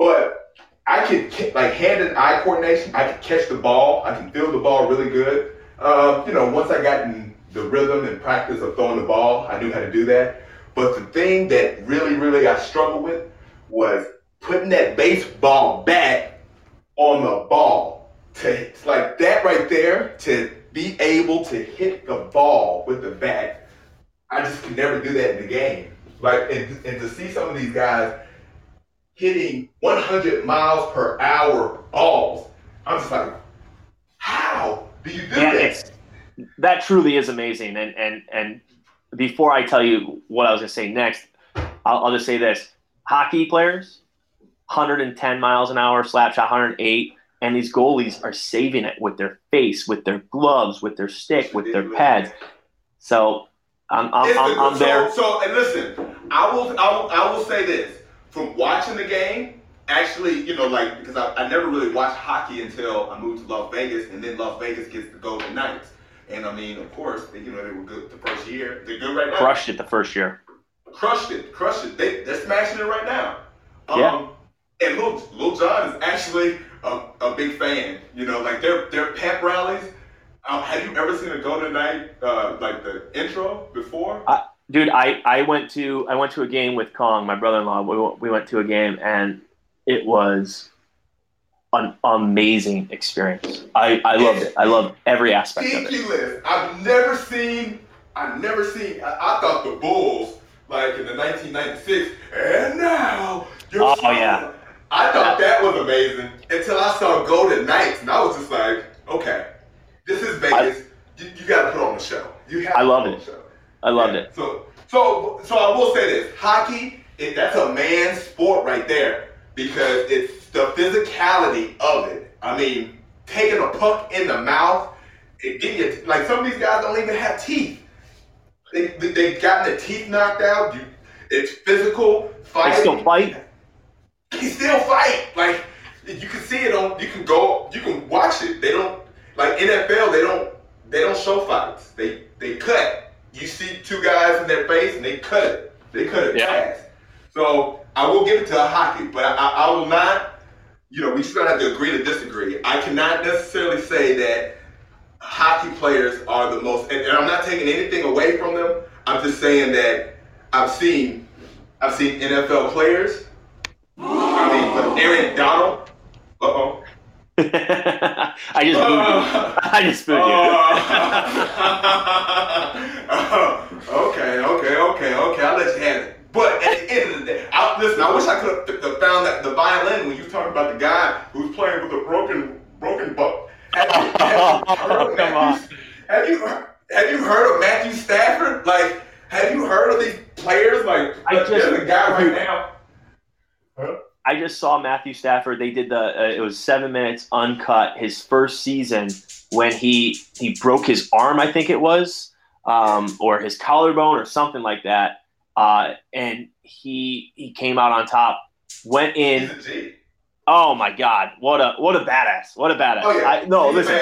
B: But I could, like hand and eye coordination, I could catch the ball. I can feel the ball really good. Um, you know, once I got in the rhythm and practice of throwing the ball, I knew how to do that. But the thing that really, really I struggled with was putting that baseball bat on the ball. To like that right there, to be able to hit the ball with the bat. I just could never do that in the game. Like and, and to see some of these guys hitting 100 miles per hour balls, I'm just like, how do you do yeah, this?
A: That truly is amazing. And and and before I tell you what I was going to say next, I'll, I'll, just say this: hockey players, 110 miles an hour, slap shot 108, and these goalies are saving it with their face, with their gloves, with their stick, with their pads. So I'm, I'm, I'm, I'm there.
B: So, and listen, I will, I will, I will say this: from watching the game, actually, you know, like because I, I never really watched hockey until I moved to Las Vegas, and then Las Vegas gets the Golden Knights. And I mean, of course, they, you know, they were good the first year. They're good right now.
A: Crushed it the first year.
B: Crushed it, crushed it. They they're smashing it right now.
A: Um, yeah.
B: And Lil, Lil Jon is actually a, a big fan. You know, like their their pep rallies. Um, have you ever seen a Golden Knight uh, like the intro before?
A: I, dude, I, I went to I went to a game with Kong, my brother-in-law. We, we went to a game and it was an amazing experience. I, I loved it. I loved every aspect of
B: it. I've never seen, I've never seen, I, I, thought the Bulls, like in the 1996, and now
A: you're Oh, yeah.
B: I thought that was amazing until I saw Golden Knights, and I was just like, okay, this is Vegas. I, you, you got to put on the show. You have
A: I loved it. I loved yeah. it.
B: So, so, so I will say this: hockey, it, that's a man's sport right there because it's the physicality of it. I mean, taking a puck in the mouth, it get you like some of these guys don't even have teeth. They they, they gotten the teeth knocked out. You, it's physical fighting.
A: They still fight.
B: He still fight. Like you can see it on. You can go. You can watch it. They don't like NFL. They don't. They don't show fights. They they cut. You see two guys in their face and they cut it. They cut it yeah. fast. So I will give it to a hockey, but I, I, I will not you know, we just gonna have to agree to disagree. I cannot necessarily say that hockey players are the most, and, and I'm not taking anything away from them. I'm just saying that I've seen, I've seen NFL players. I mean, Aaron Donald. Uh oh.
A: I just booed uh, you. I just booed you.
B: Uh, okay, okay, okay, okay. I'll let you have it. But at the end of the day, I, listen, I wish I could have found that the violin when you were talking about the guy who's playing with a broken broken buck. Have you, have you heard of Matthew, have you have you heard of Matthew Stafford? Like, have you heard of these players? Like, I just, there's a guy right now.
A: Huh? I just saw Matthew Stafford. They did the uh, it was seven minutes uncut. His first season when he he broke his arm, I think it was, um, or his collarbone or something like that uh, and he he came out on top. Went in. Oh my God! What a what a badass! What a badass! Oh, yeah. I, no, listen.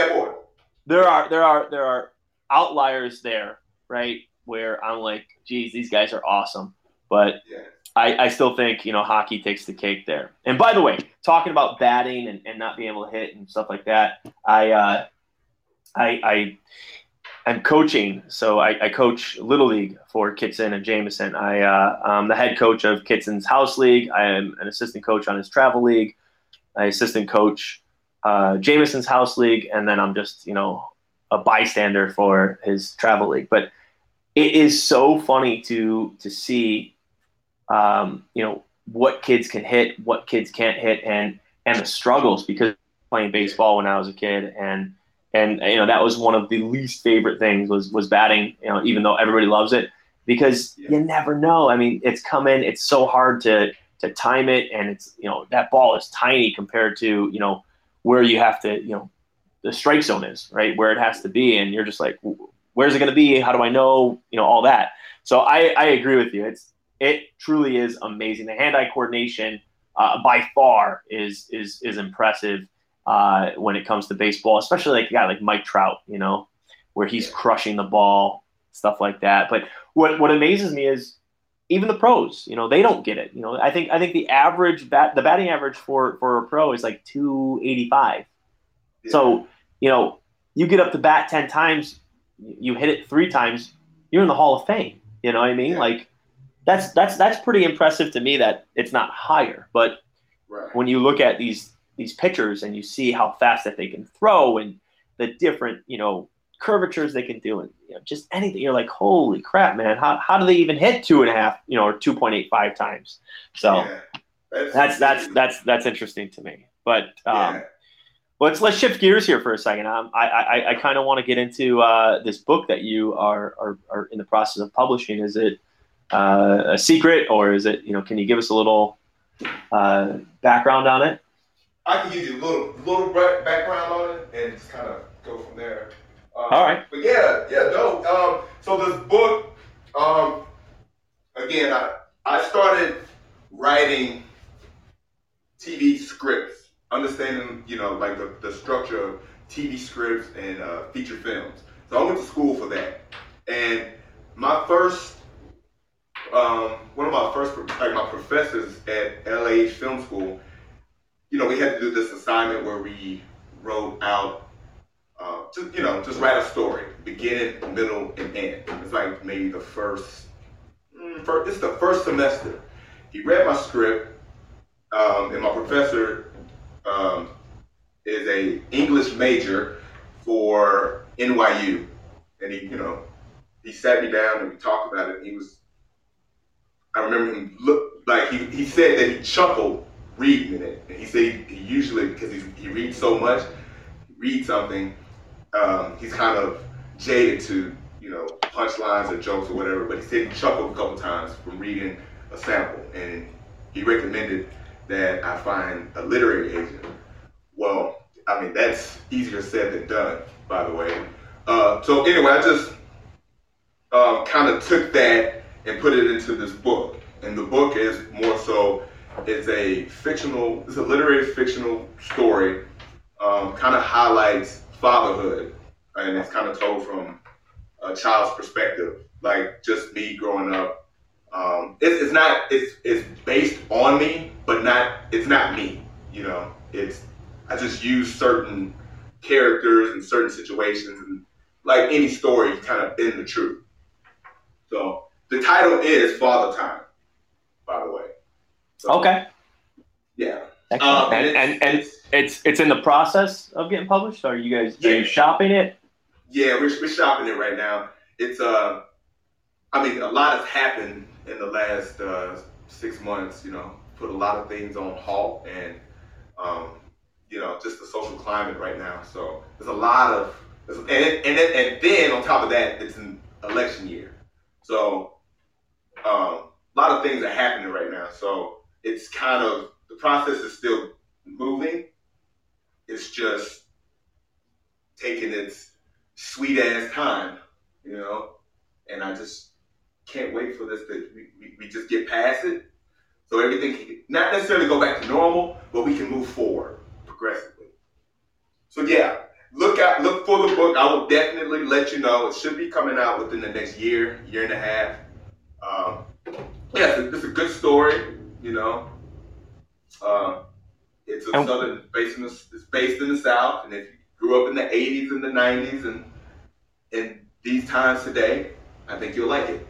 A: There are there are there are outliers there, right? Where I'm like, geez, these guys are awesome, but yeah. I, I still think you know hockey takes the cake there. And by the way, talking about batting and, and not being able to hit and stuff like that, I uh, I, I I'm coaching, so I, I, coach Little League for Kitson and Jameson. I, uh, I'm the head coach of Kitson's House League. I am an assistant coach on his travel league. I assistant coach uh, Jameson's house league, and then I'm just you know a bystander for his travel league. But it is so funny to to see, um, you know, what kids can hit, what kids can't hit, and and the struggles because playing baseball when I was a kid, and and you know that was one of the least favorite things was was batting. You know, even though everybody loves it, because yeah. you never know. I mean, it's coming. It's so hard to to time it, and it's you know that ball is tiny compared to you know where you have to you know the strike zone is right where it has to be, and you're just like, where's it going to be? How do I know? You know all that. So I I agree with you. It's it truly is amazing. The hand-eye coordination uh, by far is is is impressive uh, when it comes to baseball, especially like a guy like Mike Trout, you know, where he's crushing the ball, stuff like that. But what what amazes me is even the pros, you know, they don't get it. You know, I think I think the average bat the batting average for for a pro is like 285. Yeah. So, you know, you get up to bat 10 times, you hit it 3 times, you're in the Hall of Fame. You know what I mean? Yeah. Like that's that's that's pretty impressive to me that it's not higher. But right. when you look at these these pitchers and you see how fast that they can throw and the different, you know, curvatures they can do and you know, just anything. You're like, holy crap, man! How, how do they even hit two and a half, you know, or two point eight five times? So yeah, that's, that's that's that's that's interesting to me. But um, yeah. let's let's shift gears here for a second. Um, I I, I kind of want to get into uh, this book that you are, are are in the process of publishing. Is it uh, a secret or is it you know? Can you give us a little uh, background on it?
B: I can give you a little little background on it and just kind of go from there.
A: Um, All right.
B: But yeah, yeah, dope. Um, so this book, um, again, I, I started writing TV scripts, understanding, you know, like the, the structure of TV scripts and uh, feature films. So I went to school for that. And my first, um, one of my first, like my professors at LA Film School, you know, we had to do this assignment where we wrote out uh, just you know, just write a story, beginning, middle, and end. It's like maybe the first, mm, first it's the first semester. He read my script, um, and my professor um, is a English major for NYU, and he, you know, he sat me down and we talked about it. he was, I remember him look like he, he said that he chuckled reading it, and he said he, usually because he reads so much, reads something um, he's kind of jaded to, you know, punchlines or jokes or whatever, but he said he chuckled a couple times from reading a sample, and he recommended that I find a literary agent. Well, I mean, that's easier said than done, by the way. Uh, so anyway, I just um, kind of took that and put it into this book. And the book is more so, it's a fictional, it's a literary fictional story, um, kind of highlights fatherhood, and it's kind of told from a child's perspective, like just me growing up. Um, it's, it's not it's it's based on me, but not it's not me. You know, it's I just use certain characters and certain situations, and like any story, kind of bend the truth. So the title is Father Time, by the way.
A: So, okay.
B: Yeah.
A: Um, and, and, and, it's it's in the process of getting published. Are you guys yeah. are you shopping it?
B: Yeah, we're, we're shopping it right now. It's uh, I mean, a lot has happened in the last uh, six months. You know, put a lot of things on halt, and um, you know, just the social climate right now. So there's a lot of, and it, and it, and then on top of that, it's an election year. So um, a lot of things are happening right now. So it's kind of the process is still moving, it's just taking its sweet ass time, you know. And I just can't wait for this to we, we, just get past it, so everything can not necessarily go back to normal, but we can move forward progressively. So yeah, look out, look for the book. I will definitely let you know. It should be coming out within the next year, year and a half. Um, yeah, it's a, it's a good story, you know. Uh, it's a southern based in the, it's based in the South, and if you grew up in the '80s and the '90s and in these times today, I think you'll like it.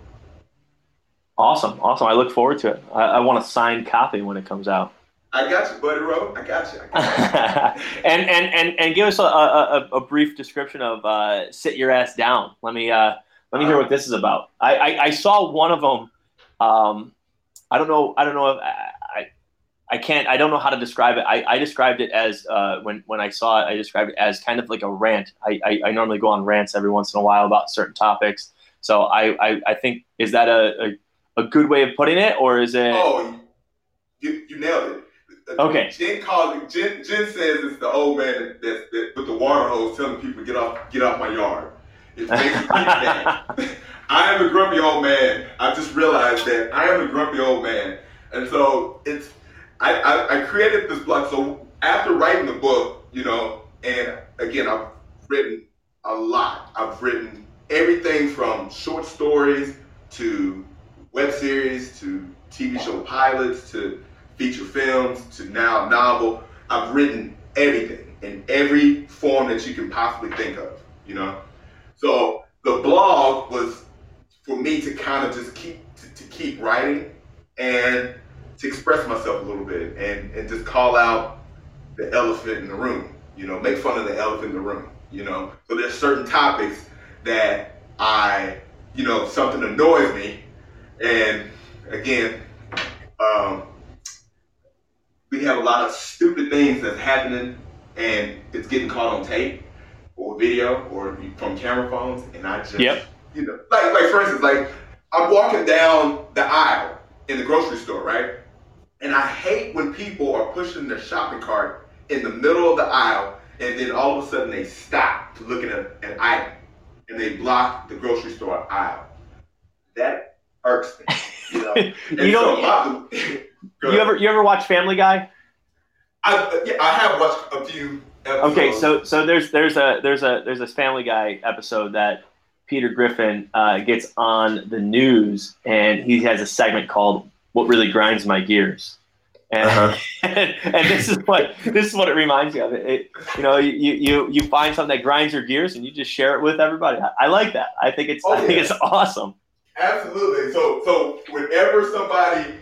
A: Awesome, awesome. I look forward to it. I, I want a signed copy when it comes out.
B: I got you, buddy. Ro. I got you. I got
A: you. and, and and and give us a, a, a brief description of uh, "Sit Your Ass Down." Let me uh, let me hear what this is about. I, I, I saw one of them. Um, I don't know. I don't know if I, I can't. I don't know how to describe it. I, I described it as uh, when when I saw it. I described it as kind of like a rant. I, I, I normally go on rants every once in a while about certain topics. So I, I, I think is that a, a, a good way of putting it, or is it?
B: Oh, you, you nailed it.
A: Okay.
B: Jen calls. Jen, Jen says it's the old man that, that, that with the water hose telling people get off get off my yard. It's basically that. I am a grumpy old man. I just realized that I am a grumpy old man, and so it's. I, I, I created this blog. So after writing the book, you know, and again, I've written a lot. I've written everything from short stories to web series to TV show pilots to feature films to now novel. I've written everything in every form that you can possibly think of, you know. So the blog was for me to kind of just keep to, to keep writing and to express myself a little bit and, and just call out the elephant in the room, you know, make fun of the elephant in the room, you know. So there's certain topics that I, you know, something annoys me, and again, um, we have a lot of stupid things that's happening, and it's getting caught on tape or video or from camera phones, and I just,
A: yep.
B: You know, like like for instance, like I'm walking down the aisle in the grocery store, right? And I hate when people are pushing their shopping cart in the middle of the aisle, and then all of a sudden they stop to look at an item, and they block the grocery store aisle. That irks me. You know,
A: you know. So you ever you ever watch Family Guy?
B: I yeah, I have watched a few
A: Episodes. Okay, so so there's there's a there's a there's this Family Guy episode that Peter Griffin uh, gets on the news, and he has a segment called "What Really Grinds My Gears," and uh-huh. and, and, this is what this is what it reminds me of. It, it, you know, you, you you find something that grinds your gears, and you just share it with everybody. I, I like that. I think it's oh, I think it's awesome.
B: Absolutely. So so whenever somebody,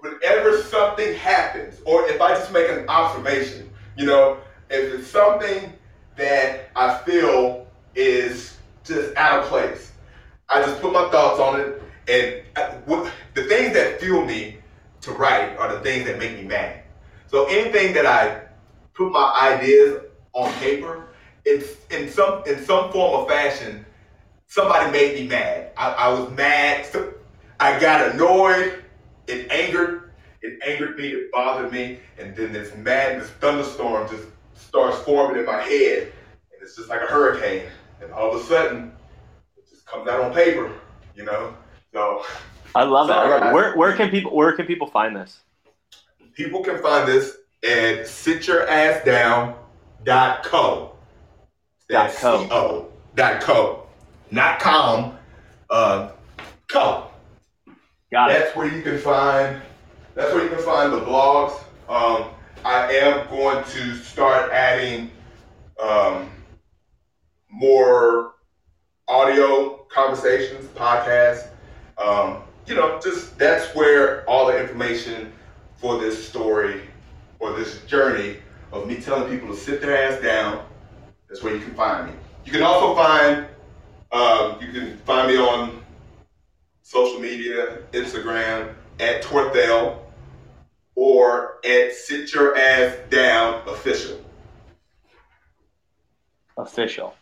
B: whenever something happens, or if I just make an observation, you know, if it's something that I feel is just out of place, I just put my thoughts on it. And I, what, the things that fuel me to write are the things that make me mad. So anything that I put my ideas on paper, it's in some in some form or fashion, somebody made me mad. I, I was mad. I got annoyed. It angered. It angered me. It bothered me. And then this madness thunderstorm just starts forming in my head, and it's just like a hurricane. And all of a sudden, it just comes out on paper, you know. So
A: I love sorry, it. Where where can people where can people find this?
B: People can find this at sityourassdown.co.
A: That's
B: dot co. Dot co. Not com. Uh, co.
A: Got it.
B: that's it. where you can find. That's where you can find the blogs. Um, I am going to start adding um, more audio conversations, podcasts. Um, you know, just that's where all the information for this story or this journey of me telling people to sit their ass down. That's where you can find me. You can also find um, you can find me on social media, Instagram at Torthell or at Sit Your Ass Down Official.
A: Official.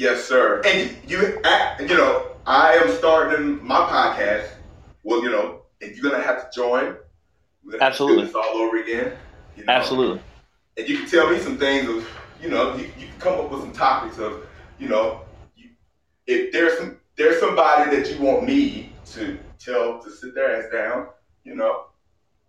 B: Yes, sir. And you, you know, I am starting my podcast. Well, you know, and you're gonna have to join.
A: Absolutely.
B: This all over again.
A: You know? Absolutely.
B: And you can tell me some things of, you know, you, you can come up with some topics of, you know, you, if there's some there's somebody that you want me to tell to sit their ass down, you know,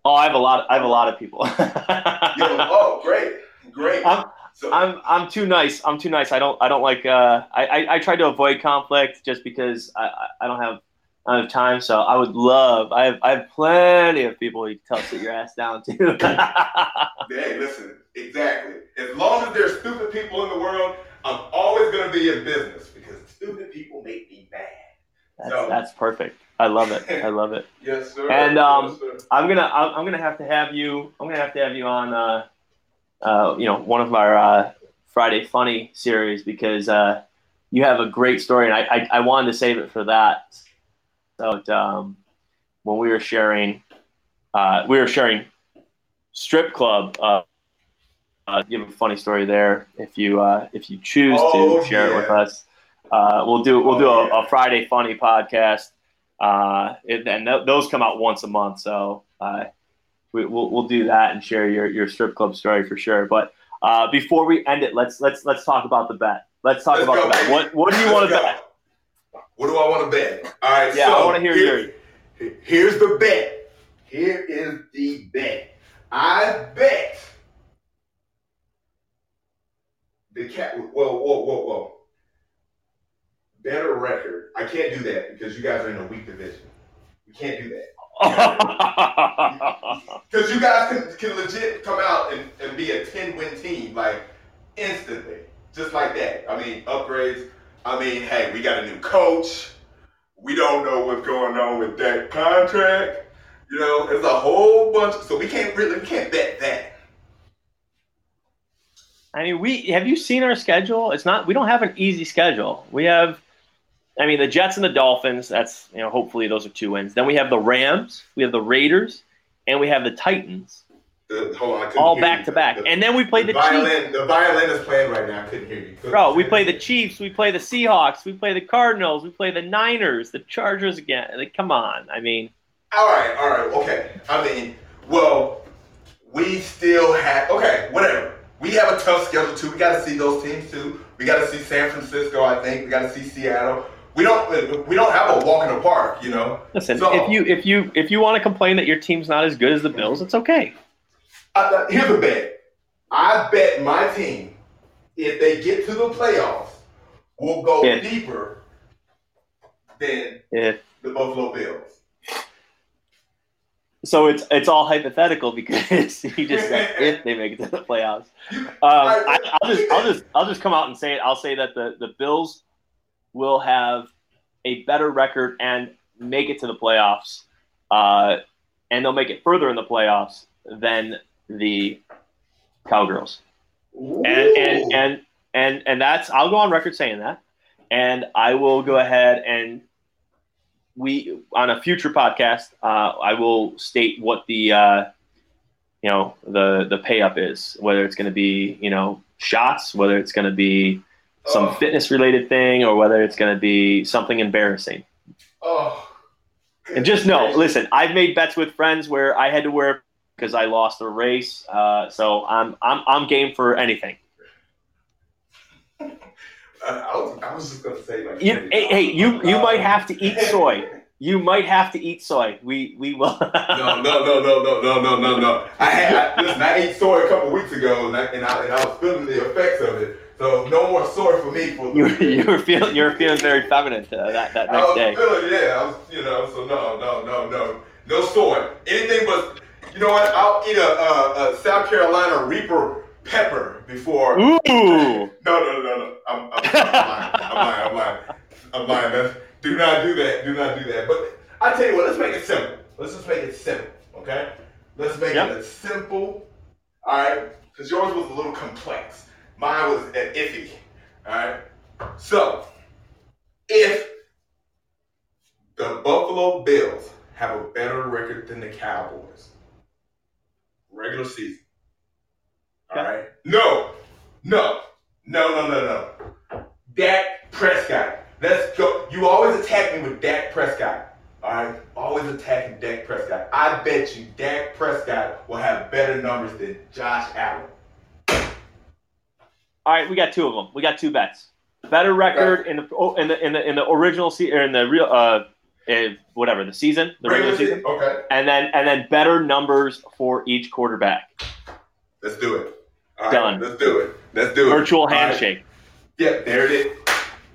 A: Oh, I have a lot. I have a lot of people. Yo,
B: oh, great, great.
A: I'm, so, I'm I'm too nice. I'm too nice. I don't I don't like. Uh, I, I, I try to avoid conflict just because I, I don't have I don't have time. So I would love. I have I have plenty of people you can tell sit your ass down to.
B: hey, listen. Exactly. As long as there's stupid people in the world, I'm always going to be in business because stupid people make me mad.
A: That's, so. that's perfect. I love it. I love it.
B: yes, sir.
A: And um, yes, sir I'm gonna I'm, I'm gonna have to have you I'm gonna have to have you on uh, uh, you know one of our uh, Friday Funny series because uh, you have a great story and I, I, I wanted to save it for that. So um, when we were sharing uh, we were sharing strip club. Uh, uh, you have a funny story there if you uh, if you choose
B: Oh,
A: to share it with us. Uh, we'll do we'll do
B: Oh,
A: a,
B: yeah.
A: a Friday funny podcast, uh, it, and th- those come out once a month. So uh, we, we'll we'll do that and share your, your strip club story for sure. But uh, before we end it, let's let's let's talk about the bet. Let's talk
B: Let's
A: about
B: go,
A: the bet.
B: baby.
A: What what do you
B: Let's
A: want to
B: go.
A: bet?
B: What do I want to bet? All right.
A: Yeah,
B: so
A: I want to hear
B: here-
A: yours.
B: Here's the bet. Here is the bet. I bet the cat. Whoa, whoa, whoa, whoa. Better record. I can't do that because you guys are in a weak division. We can't do that. Because you guys can, can legit come out and, and be a 10 win team, like instantly. Just like that. I mean, upgrades. I mean, hey, we got a new coach. We don't know what's going on with that contract. You know, there's a whole bunch. So we can't really, we can't bet that.
A: I mean, we have you seen our schedule? It's not. We don't have an easy schedule. We have, I mean, the Jets and the Dolphins. That's you know, hopefully those are two wins. Then we have the Rams, we have the Raiders, and we have the Titans,
B: The, hold on,
A: all
B: hear you.
A: back to back.
B: The-
A: And then we play the Chiefs.
B: violin, The violin is playing right now. I couldn't hear you.
A: Bro, we play the Chiefs, we play the Seahawks, we play the Cardinals, we play the Niners, the Chargers again. Like, come on. I mean,
B: All right, all right, okay. I mean, well, we still have okay, whatever. We have a tough schedule too. We got to see those teams too. We got to see San Francisco. I think we got to see Seattle. We don't. We don't have a walk in the park, you know.
A: listen,
B: So-
A: if you if you if you want to complain that your team's not as good as the Bills, it's okay.
B: Uh, here's a bet. I bet my team, if they get to the playoffs, will go
A: Yeah.
B: deeper than the Buffalo Bills.
A: So it's it's all hypothetical because he just said if they make it to the playoffs. Um, I, I'll just I'll just I'll just come out and say it. I'll say that the the Bills will have a better record and make it to the playoffs, uh, and they'll make it further in the playoffs than the Cowgirls. And and and and and that's I'll go on record saying that, and I will go ahead and we on a future podcast uh, I will state what the uh, you know the the pay up is, whether it's going to be you know shots, whether it's going to be some
B: Oh.
A: fitness related thing, or whether it's going to be something embarrassing.
B: oh,
A: And just know, listen, I've made bets with friends where I had to wear because I lost a race, uh, so I'm I'm I'm game for anything.
B: I, I was, I was just gonna say like.
A: You, hey, hey, you you might have to eat soy. You might have to eat soy. We we will.
B: No, no, no, no, no, no, no, no, no. I had I, listen. I ate soy a couple weeks ago, and I, and I and I was feeling the effects of it. So no more soy for me for.
A: you you were feeling you were feeling very feminine uh, that that
B: I
A: next
B: was
A: day.
B: feeling, yeah. I was, you know. So no, no, no, no, no soy. Anything but. You know what? I'll eat a, a, a South Carolina Reaper pepper before.
A: Ooh.
B: No, no, no, no. I'm, I'm, I'm lying. I'm lying. I'm lying. I'm lying. That's, do not do that. Do not do that. But I tell you what. Let's make it simple. Let's just make it simple. Okay. Let's make
A: Yep.
B: it a simple. All right. Because yours was a little complex. Mine was uh, iffy. All right. So, if the Buffalo Bills have a better record than the Cowboys, regular season. All right. No, no, no, no, no, no. Dak Prescott. Let's go. You always attack me with Dak Prescott. All right. Always attacking Dak Prescott. I bet you Dak Prescott will have better numbers than Josh Allen.
A: All right, we got two of them. We got two bets. Better record in the oh, in the in the in the original se- or in the real uh, whatever the season, the regular season,
B: Okay.
A: and then and then better numbers for each quarterback.
B: Let's do it. All right,
A: Done.
B: Let's do it. Let's do it.
A: Virtual
B: All right.
A: handshake.
B: Yeah, there it is.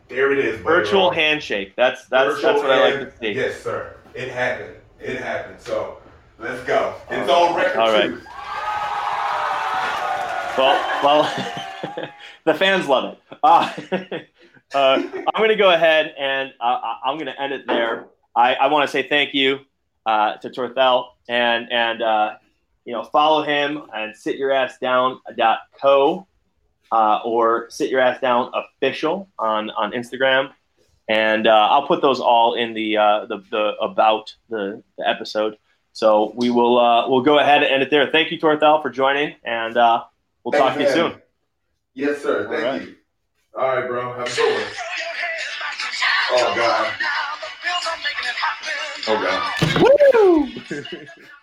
B: There it is. buddy.
A: Virtual handshake. That's that's
B: Virtual
A: that's what I like to see.
B: Yes, sir. It happened. It happened. So let's go. It's on record
A: All right.
B: too.
A: Well, well, the fans love it. Uh, uh, I'm going to go ahead and uh, I'm going to end it there. I, I want to say thank you uh, to Torthell and and uh, you know follow him and sit your ass down dot co uh, or sit your ass down official on on Instagram. And I'll put those all in the, the, the about the, the episode. So we will we'll go ahead and end it there. Thank you, Torthell, for joining, and we'll
B: Thanks,
A: talk to you
B: man.
A: soon.
B: Yes, sir. Thank
A: All right.
B: you. All right, bro. Have a good one. Oh God.
C: Oh
B: Oh God.
A: Woo!